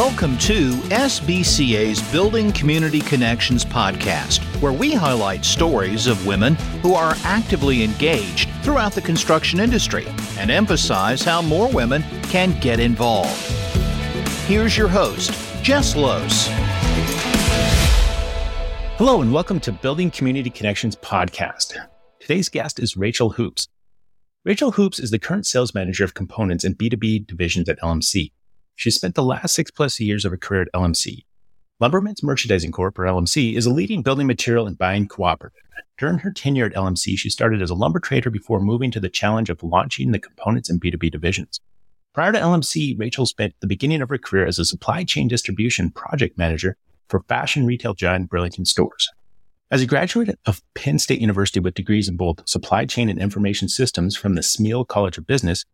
Welcome to SBCA's Building Community Connections podcast, where we highlight stories of women who are actively engaged throughout the construction industry and emphasize how more women can get involved. Here's your host, Jess Lose. Hello, and welcome to Building Community Connections podcast. Today's guest is Rachel Hoops. Rachel Hoops is the current sales manager of components and B2B divisions at LMC. She spent the last six plus years of her career at LMC. Lumbermen's Merchandising Corp, or LMC, is a leading building material and buying cooperative. During her tenure at LMC, she started as a lumber trader before moving to the challenge of launching the components and B2B divisions. Prior to LMC, Rachel spent the beginning of her career as a supply chain distribution project manager for fashion retail giant Burlington Stores. As a graduate of Penn State University with degrees in both supply chain and information systems from the Smeal College of Business,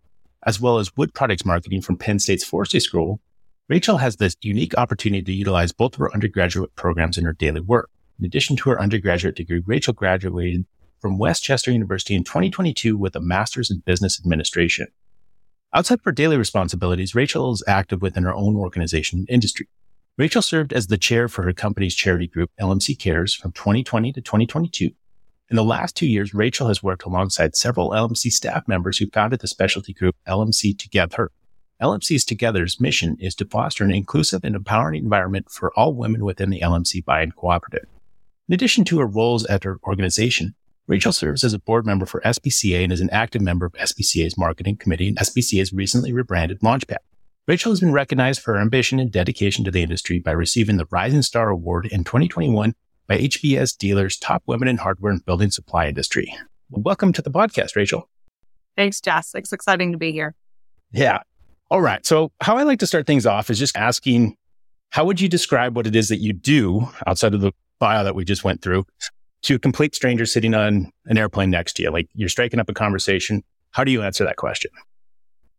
as well as wood products marketing from Penn State's Forestry School, Rachel has this unique opportunity to utilize both of her undergraduate programs in her daily work. In addition to her undergraduate degree, Rachel graduated from West Chester University in 2022 with a master's in business administration. Outside of her daily responsibilities, Rachel is active within her own organization and industry. Rachel served as the chair for her company's charity group, LMC Cares, from 2020 to 2022 in the last two years, Rachel has worked alongside several LMC staff members who founded the specialty group LMC Together. LMC's Together's mission is to foster an inclusive and empowering environment for all women within the LMC buy-in cooperative. In addition to her roles at her organization, Rachel serves as a board member for SBCA and is an active member of SBCA's marketing committee and SBCA's recently rebranded Launchpad. Rachel has been recognized for her ambition and dedication to the industry by receiving the Rising Star Award in 2021 by HBS Dealers Top Women in Hardware and Building Supply Industry. welcome to the podcast, Rachel. Thanks, Jess. It's exciting to be here. Yeah. All right. So, how I like to start things off is just asking how would you describe what it is that you do outside of the bio that we just went through to a complete stranger sitting on an airplane next to you? Like you're striking up a conversation. How do you answer that question?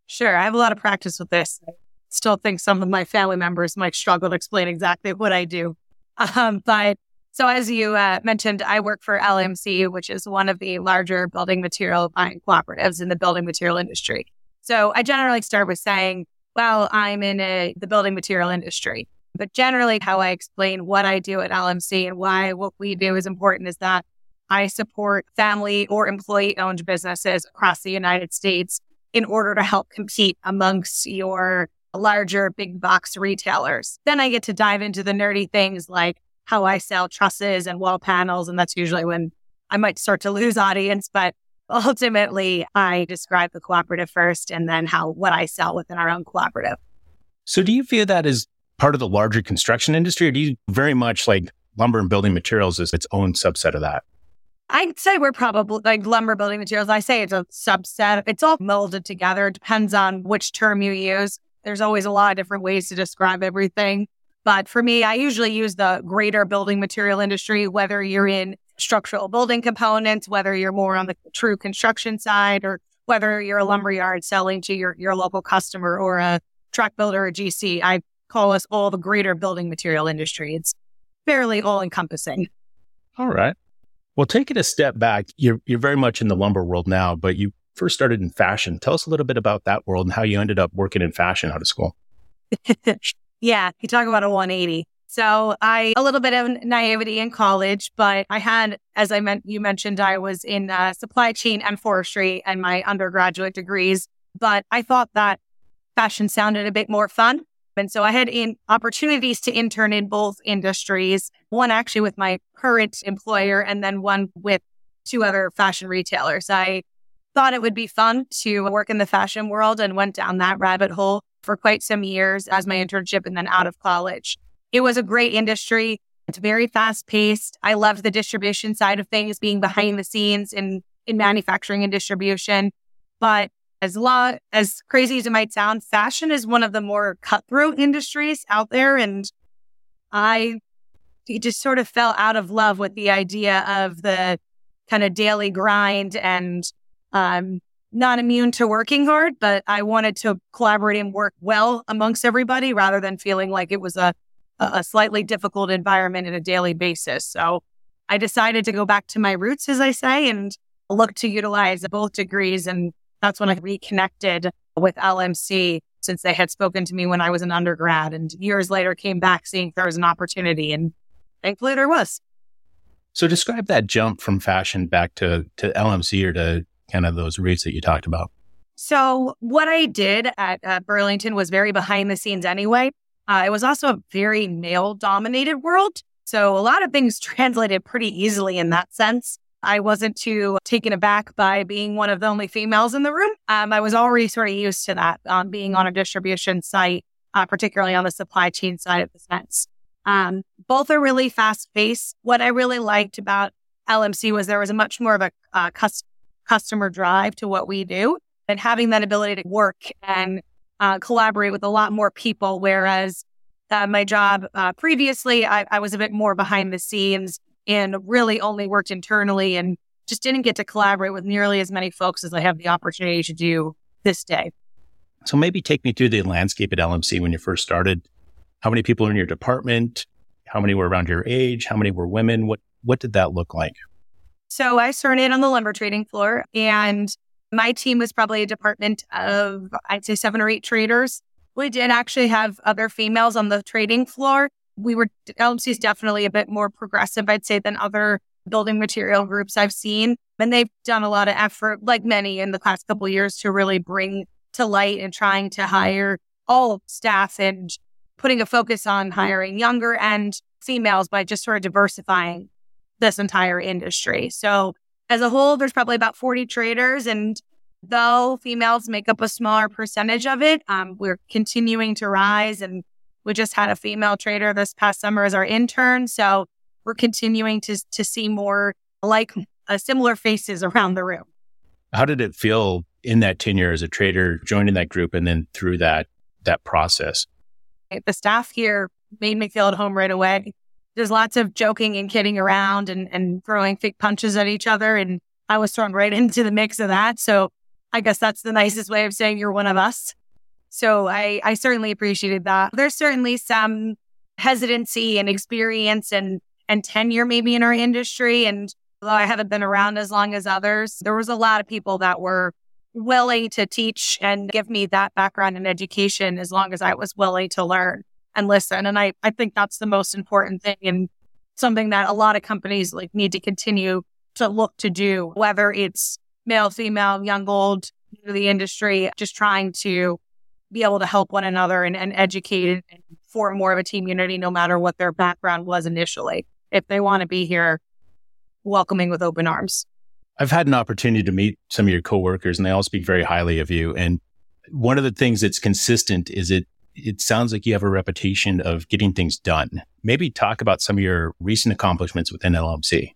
Sure. I have a lot of practice with this. I still think some of my family members might struggle to explain exactly what I do. Um, but so, as you uh, mentioned, I work for LMC, which is one of the larger building material buying cooperatives in the building material industry. So, I generally start with saying, well, I'm in a, the building material industry. But generally, how I explain what I do at LMC and why what we do is important is that I support family or employee owned businesses across the United States in order to help compete amongst your larger big box retailers. Then I get to dive into the nerdy things like how I sell trusses and wall panels. And that's usually when I might start to lose audience. But ultimately, I describe the cooperative first and then how what I sell within our own cooperative. So, do you feel that is part of the larger construction industry, or do you very much like lumber and building materials as its own subset of that? I'd say we're probably like lumber building materials. I say it's a subset. It's all molded together. It depends on which term you use. There's always a lot of different ways to describe everything. But for me, I usually use the greater building material industry, whether you're in structural building components, whether you're more on the true construction side, or whether you're a lumberyard selling to your, your local customer or a truck builder or GC. I call us all the greater building material industry. It's fairly all encompassing. All right. Well, take it a step back. You're, you're very much in the lumber world now, but you first started in fashion. Tell us a little bit about that world and how you ended up working in fashion out of school. Yeah, you talk about a 180. So I a little bit of naivety in college, but I had, as I meant, you mentioned, I was in uh, supply chain and forestry and my undergraduate degrees. But I thought that fashion sounded a bit more fun, and so I had in opportunities to intern in both industries. One actually with my current employer, and then one with two other fashion retailers. I thought it would be fun to work in the fashion world and went down that rabbit hole for quite some years as my internship and then out of college. It was a great industry. It's very fast paced. I loved the distribution side of things, being behind the scenes in, in manufacturing and distribution. But as long as crazy as it might sound, fashion is one of the more cutthroat industries out there. And I just sort of fell out of love with the idea of the kind of daily grind and um, not immune to working hard, but I wanted to collaborate and work well amongst everybody rather than feeling like it was a, a slightly difficult environment in a daily basis. So I decided to go back to my roots, as I say, and look to utilize both degrees and that's when I reconnected with LMC since they had spoken to me when I was an undergrad and years later came back seeing there was an opportunity and thankfully there was. So describe that jump from fashion back to, to LMC or to kind of those roots that you talked about. So what I did at uh, Burlington was very behind the scenes anyway. Uh, it was also a very male dominated world. So a lot of things translated pretty easily in that sense. I wasn't too taken aback by being one of the only females in the room. Um, I was already sort of used to that, um, being on a distribution site, uh, particularly on the supply chain side of the fence. Um, both are really fast paced. What I really liked about LMC was there was a much more of a uh, cus- customer drive to what we do and having that ability to work and uh, collaborate with a lot more people. Whereas uh, my job uh, previously, I, I was a bit more behind the scenes and really only worked internally and just didn't get to collaborate with nearly as many folks as I have the opportunity to do this day. So maybe take me through the landscape at LMC when you first started. How many people are in your department? How many were around your age? How many were women? What what did that look like? So I started on the lumber trading floor and my team was probably a department of I'd say seven or eight traders. We did actually have other females on the trading floor, we were LMC is definitely a bit more progressive, I'd say, than other building material groups I've seen. And they've done a lot of effort, like many in the past couple years, to really bring to light and trying to hire all staff and putting a focus on hiring younger and females by just sort of diversifying this entire industry. So as a whole, there's probably about 40 traders and though females make up a smaller percentage of it, um, we're continuing to rise and we just had a female trader this past summer as our intern. So we're continuing to, to see more like uh, similar faces around the room. How did it feel in that tenure as a trader, joining that group and then through that, that process? The staff here made me feel at home right away. There's lots of joking and kidding around and, and throwing fake punches at each other. And I was thrown right into the mix of that. So I guess that's the nicest way of saying you're one of us. So I, I certainly appreciated that. There's certainly some hesitancy and experience and, and tenure maybe in our industry. And although I haven't been around as long as others, there was a lot of people that were willing to teach and give me that background and education as long as I was willing to learn and listen. And I, I think that's the most important thing and something that a lot of companies like need to continue to look to do, whether it's male, female, young, old, the industry, just trying to be able to help one another and, and educate and form more of a team unity, no matter what their background was initially. If they want to be here, welcoming with open arms. I've had an opportunity to meet some of your coworkers and they all speak very highly of you. And one of the things that's consistent is it, it sounds like you have a reputation of getting things done. Maybe talk about some of your recent accomplishments within LMC.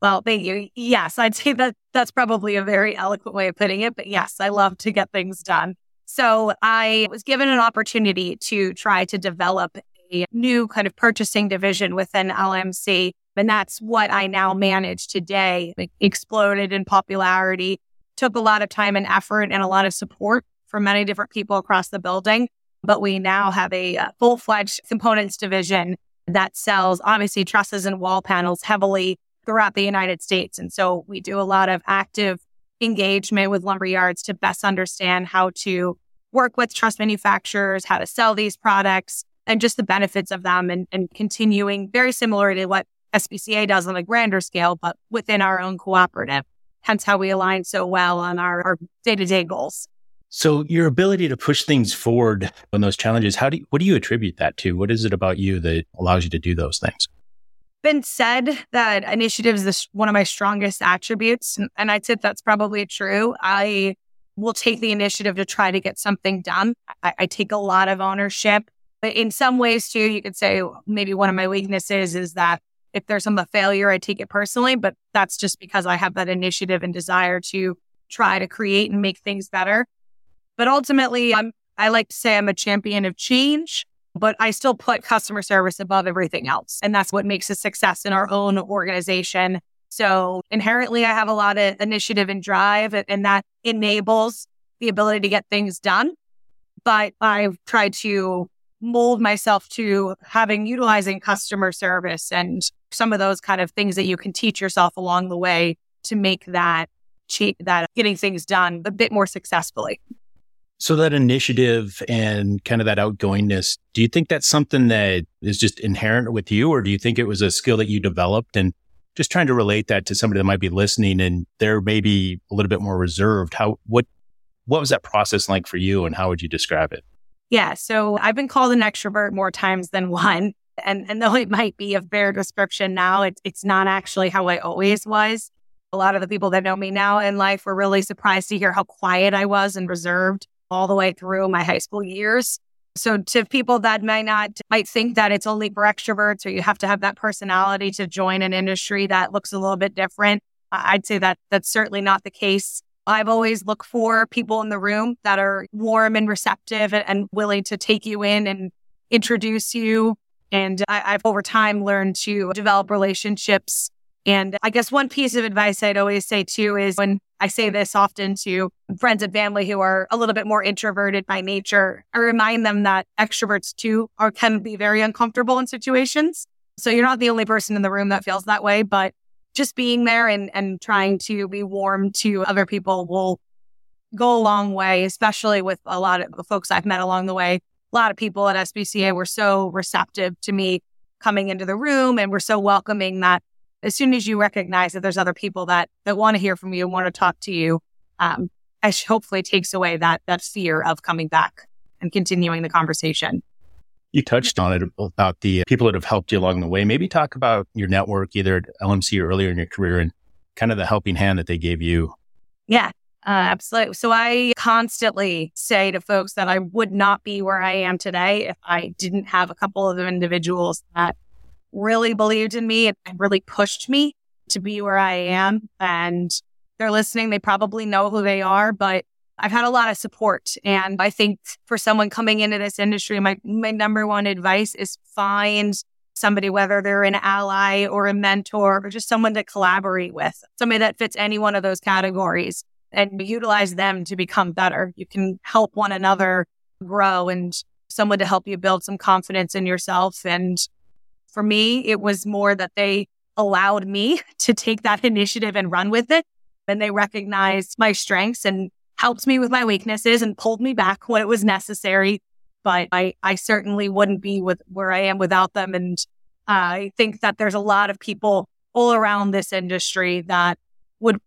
Well, thank you. Yes, I'd say that that's probably a very eloquent way of putting it, but yes, I love to get things done. So I was given an opportunity to try to develop a new kind of purchasing division within LMC. And that's what I now manage today. It exploded in popularity, took a lot of time and effort and a lot of support from many different people across the building. But we now have a, uh, a full fledged components division that sells obviously trusses and wall panels heavily throughout the United States. And so we do a lot of active engagement with lumber yards to best understand how to work with truss manufacturers, how to sell these products, and just the benefits of them and, and continuing very similar to what SBCA does on a grander scale, but within our own cooperative. Hence how we align so well on our day to day goals. So your ability to push things forward on those challenges, how do you, what do you attribute that to? What is it about you that allows you to do those things? Been said that initiative is one of my strongest attributes, and I'd say that's probably true. I will take the initiative to try to get something done. I, I take a lot of ownership. But in some ways, too, you could say maybe one of my weaknesses is that if there's some failure, I take it personally, but that's just because I have that initiative and desire to try to create and make things better. But ultimately, I'm, I like to say I'm a champion of change, but I still put customer service above everything else. And that's what makes a success in our own organization so inherently, I have a lot of initiative and drive, and that enables the ability to get things done. But I've tried to mold myself to having utilizing customer service and some of those kind of things that you can teach yourself along the way to make that that getting things done a bit more successfully. So that initiative and kind of that outgoingness, do you think that's something that is just inherent with you, or do you think it was a skill that you developed? And just trying to relate that to somebody that might be listening and they're maybe a little bit more reserved. How what what was that process like for you, and how would you describe it? Yeah, so I've been called an extrovert more times than one. And, and though it might be a fair description now, it, it's not actually how I always was. A lot of the people that know me now in life were really surprised to hear how quiet I was and reserved all the way through my high school years. So to people that might not might think that it's only for extroverts or you have to have that personality to join an industry that looks a little bit different, I'd say that that's certainly not the case. I've always looked for people in the room that are warm and receptive and, and willing to take you in and introduce you. And I, I've over time learned to develop relationships and I guess one piece of advice I'd always say too is when I say this often to friends and family who are a little bit more introverted by nature, I remind them that extroverts too are can be very uncomfortable in situations. So you're not the only person in the room that feels that way, but just being there and, and trying to be warm to other people will go a long way, especially with a lot of folks I've met along the way. A lot of people at SBCA were so receptive to me coming into the room and were so welcoming that as soon as you recognize that there's other people that that want to hear from you and want to talk to you, um, hopefully takes away that that fear of coming back and continuing the conversation. You touched on it about the people that have helped you along the way. Maybe talk about your network, either at LMC or earlier in your career, and kind of the helping hand that they gave you. Yeah, uh, absolutely. So I constantly say to folks that I would not be where I am today if I didn't have a couple of individuals that really believed in me and really pushed me to be where I am. And they're listening. They probably know who they are, but I've had a lot of support. And I think for someone coming into this industry, my, my number one advice is find somebody, whether they're an ally or a mentor or just someone to collaborate with, somebody that fits any one of those categories and utilize them to become better. You can help one another grow and someone to help you build some confidence in yourself and for me, it was more that they allowed me to take that initiative and run with it. And they recognized my strengths and helped me with my weaknesses and pulled me back when it was necessary. But I, I certainly wouldn't be with where I am without them. And I think that there's a lot of people all around this industry that would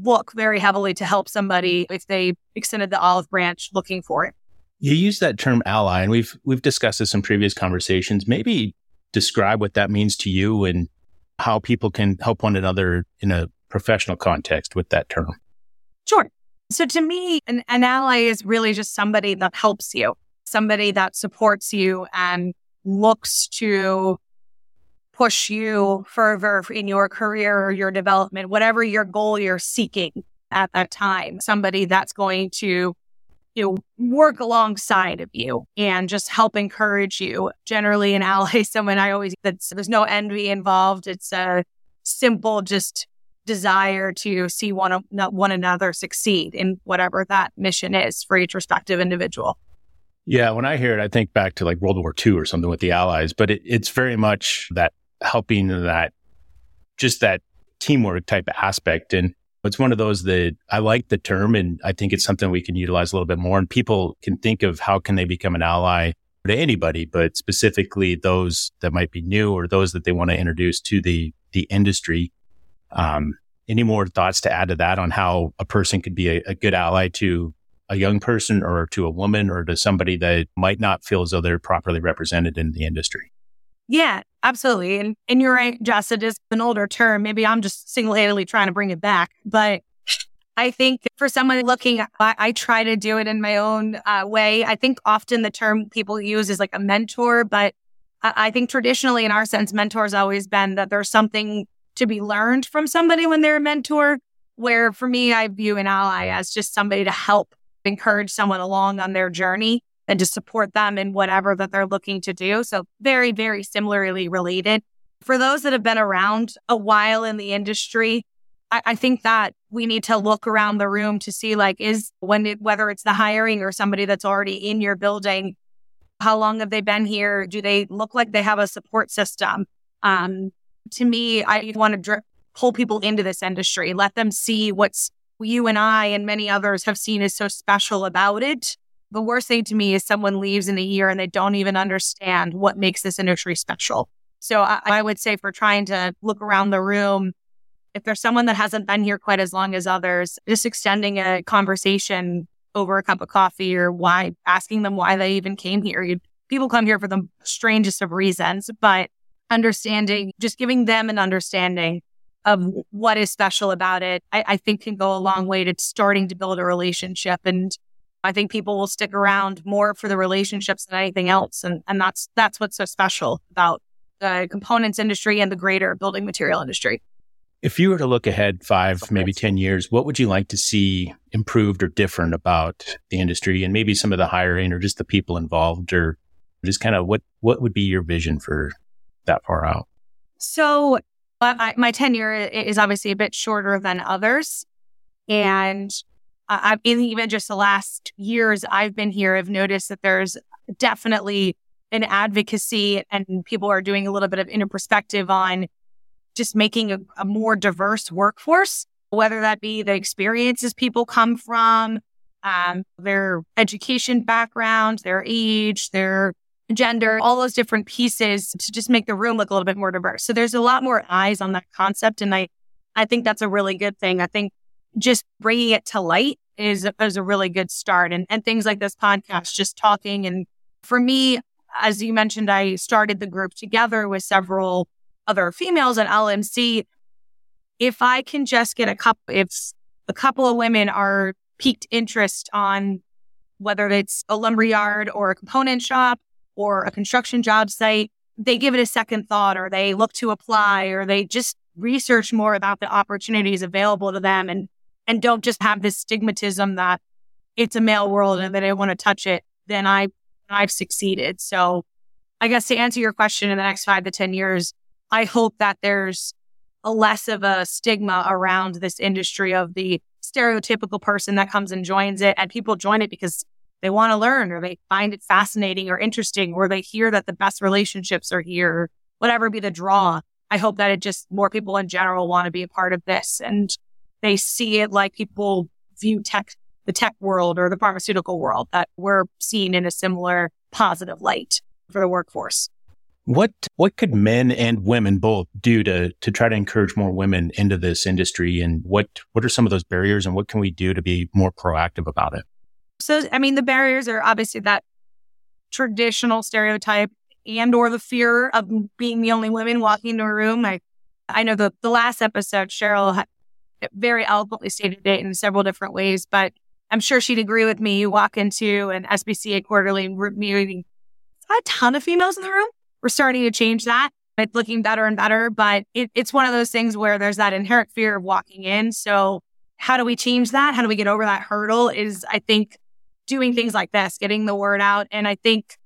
look very heavily to help somebody if they extended the olive branch looking for it. You use that term ally, and we've we've discussed this in previous conversations. Maybe describe what that means to you and how people can help one another in a professional context with that term? Sure. So to me, an, an ally is really just somebody that helps you, somebody that supports you and looks to push you further in your career or your development, whatever your goal you're seeking at that time. Somebody that's going to you know, work alongside of you and just help encourage you. Generally, an ally, someone I always that's there's no envy involved. It's a simple just desire to see one one another succeed in whatever that mission is for each respective individual. Yeah, when I hear it, I think back to like World War II or something with the Allies, but it, it's very much that helping that just that teamwork type aspect. And it's one of those that I like the term and I think it's something we can utilize a little bit more and people can think of how can they become an ally to anybody, but specifically those that might be new or those that they want to introduce to the, the industry. Um, any more thoughts to add to that on how a person could be a, a good ally to a young person or to a woman or to somebody that might not feel as though they're properly represented in the industry? Yeah, absolutely. And and you're right, Jess, it is an older term. Maybe I'm just single handedly trying to bring it back. But I think for someone looking, I, I try to do it in my own uh, way. I think often the term people use is like a mentor, but I, I think traditionally, in our sense, mentor's always been that there's something to be learned from somebody when they're a mentor. Where for me, I view an ally as just somebody to help encourage someone along on their journey and to support them in whatever that they're looking to do. So very, very similarly related. For those that have been around a while in the industry, I, I think that we need to look around the room to see like is when it, whether it's the hiring or somebody that's already in your building, how long have they been here? Do they look like they have a support system? Um, to me, I want to dr- pull people into this industry, let them see what's you and I and many others have seen is so special about it. The worst thing to me is someone leaves in a year and they don't even understand what makes this industry special. So I, I would say for trying to look around the room, if there's someone that hasn't been here quite as long as others, just extending a conversation over a cup of coffee or why asking them why they even came here. You, people come here for the strangest of reasons, but understanding, just giving them an understanding of what is special about it, I, I think can go a long way to starting to build a relationship. And I think people will stick around more for the relationships than anything else. And, and that's, that's what's so special about the components industry and the greater building material industry. If you were to look ahead five, maybe 10 years, what would you like to see improved or different about the industry and maybe some of the hiring or just the people involved or just kind of what, what would be your vision for that far out? So I, my tenure is obviously a bit shorter than others. And I've even just the last years I've been here, I've noticed that there's definitely an advocacy and people are doing a little bit of inner perspective on just making a, a more diverse workforce, whether that be the experiences people come from, um, their education background, their age, their gender, all those different pieces to just make the room look a little bit more diverse. So there's a lot more eyes on that concept. And I, I think that's a really good thing. I think just bringing it to light is, is a really good start. And, and things like this podcast, just talking. And for me, as you mentioned, I started the group together with several other females at LMC. If I can just get a couple, if a couple of women are piqued interest on whether it's a lumberyard or a component shop or a construction job site, they give it a second thought or they look to apply or they just research more about the opportunities available to them and and don't just have this stigmatism that it's a male world and that I want to touch it, then I I've succeeded. So I guess to answer your question in the next five to 10 years, I hope that there's a less of a stigma around this industry of the stereotypical person that comes and joins it and people join it because they want to learn or they find it fascinating or interesting or they hear that the best relationships are here, whatever be the draw. I hope that it just more people in general want to be a part of this and they see it like people view tech, the tech world or the pharmaceutical world that we're seen in a similar positive light for the workforce. What what could men and women both do to to try to encourage more women into this industry and what what are some of those barriers and what can we do to be more proactive about it? So, I mean, the barriers are obviously that traditional stereotype and or the fear of being the only women walking into a room. I, I know the, the last episode, Cheryl very eloquently stated it in several different ways, but I'm sure she'd agree with me. You walk into an SBCA quarterly meeting, a ton of females in the room. We're starting to change that. It's looking better and better, but it, it's one of those things where there's that inherent fear of walking in. So how do we change that? How do we get over that hurdle? Is I think doing things like this, getting the word out. And I think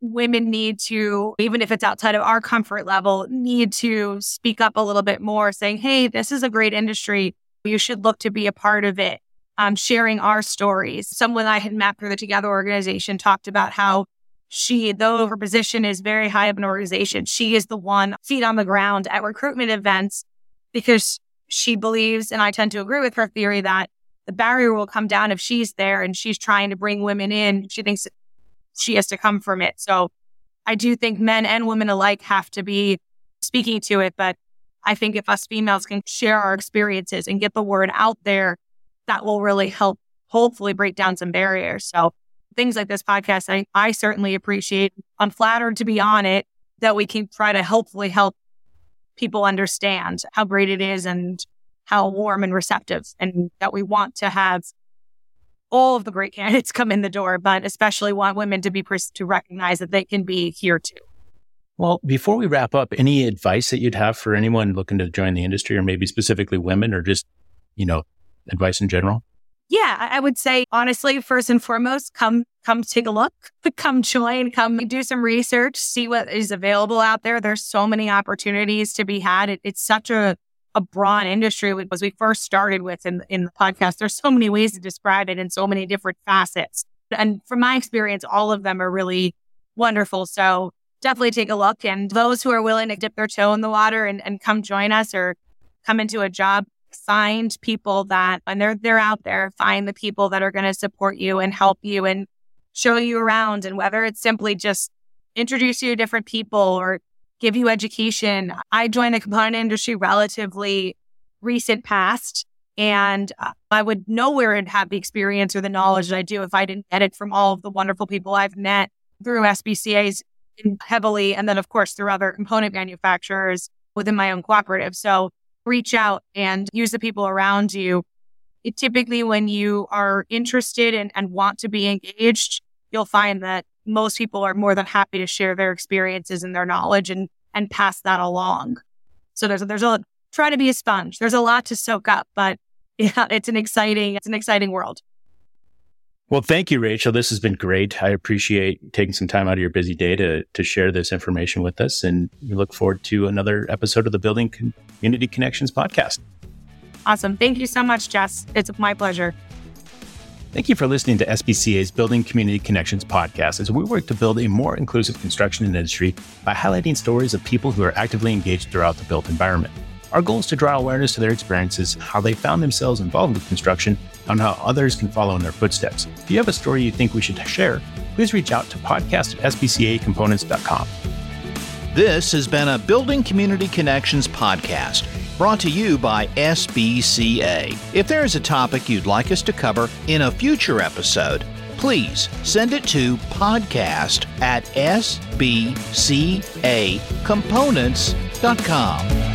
women need to, even if it's outside of our comfort level, need to speak up a little bit more, saying, Hey, this is a great industry. You should look to be a part of it. Um, sharing our stories. Someone I had met through the Together organization talked about how she, though her position is very high up in organization, she is the one feet on the ground at recruitment events because she believes, and I tend to agree with her theory that the barrier will come down if she's there and she's trying to bring women in. She thinks she has to come from it. So I do think men and women alike have to be speaking to it. But I think if us females can share our experiences and get the word out there, that will really help hopefully break down some barriers. So things like this podcast, I, I certainly appreciate. I'm flattered to be on it that we can try to hopefully help people understand how great it is and how warm and receptive and that we want to have all of the great candidates come in the door, but especially want women to be to recognize that they can be here too. Well, before we wrap up, any advice that you'd have for anyone looking to join the industry or maybe specifically women or just, you know, advice in general? Yeah, I would say honestly, first and foremost, come come take a look, come join, come do some research, see what is available out there. There's so many opportunities to be had. It, it's such a a broad industry as we first started with in, in the podcast. There's so many ways to describe it in so many different facets. And from my experience, all of them are really wonderful. So definitely take a look. And those who are willing to dip their toe in the water and, and come join us or come into a job find people that, and they're, they're out there, find the people that are going to support you and help you and show you around. And whether it's simply just introduce you to different people or give you education. I joined the component industry relatively recent past. And uh, I would nowhere have the experience or the knowledge that I do if I didn't get it from all of the wonderful people I've met through SBCA's heavily. And then, of course, through other component manufacturers within my own cooperative. So reach out and use the people around you. It, typically, when you are interested in, and want to be engaged, you'll find that most people are more than happy to share their experiences and their knowledge and, and pass that along. So there's, there's a, try to be a sponge. There's a lot to soak up, but yeah, it's an exciting, it's an exciting world. Well, thank you, Rachel. This has been great. I appreciate taking some time out of your busy day to, to share this information with us. And we look forward to another episode of the Building Community Connections podcast. Awesome. Thank you so much, Jess. It's my pleasure. Thank you for listening to SBCA's Building Community Connections podcast as we work to build a more inclusive construction industry by highlighting stories of people who are actively engaged throughout the built environment. Our goal is to draw awareness to their experiences, how they found themselves involved with construction, and how others can follow in their footsteps. If you have a story you think we should share, please reach out to podcast at sbcacomponents.com. This has been a Building Community Connections podcast brought to you by SBCA. If there is a topic you'd like us to cover in a future episode, please send it to podcast at sbcacomponents.com.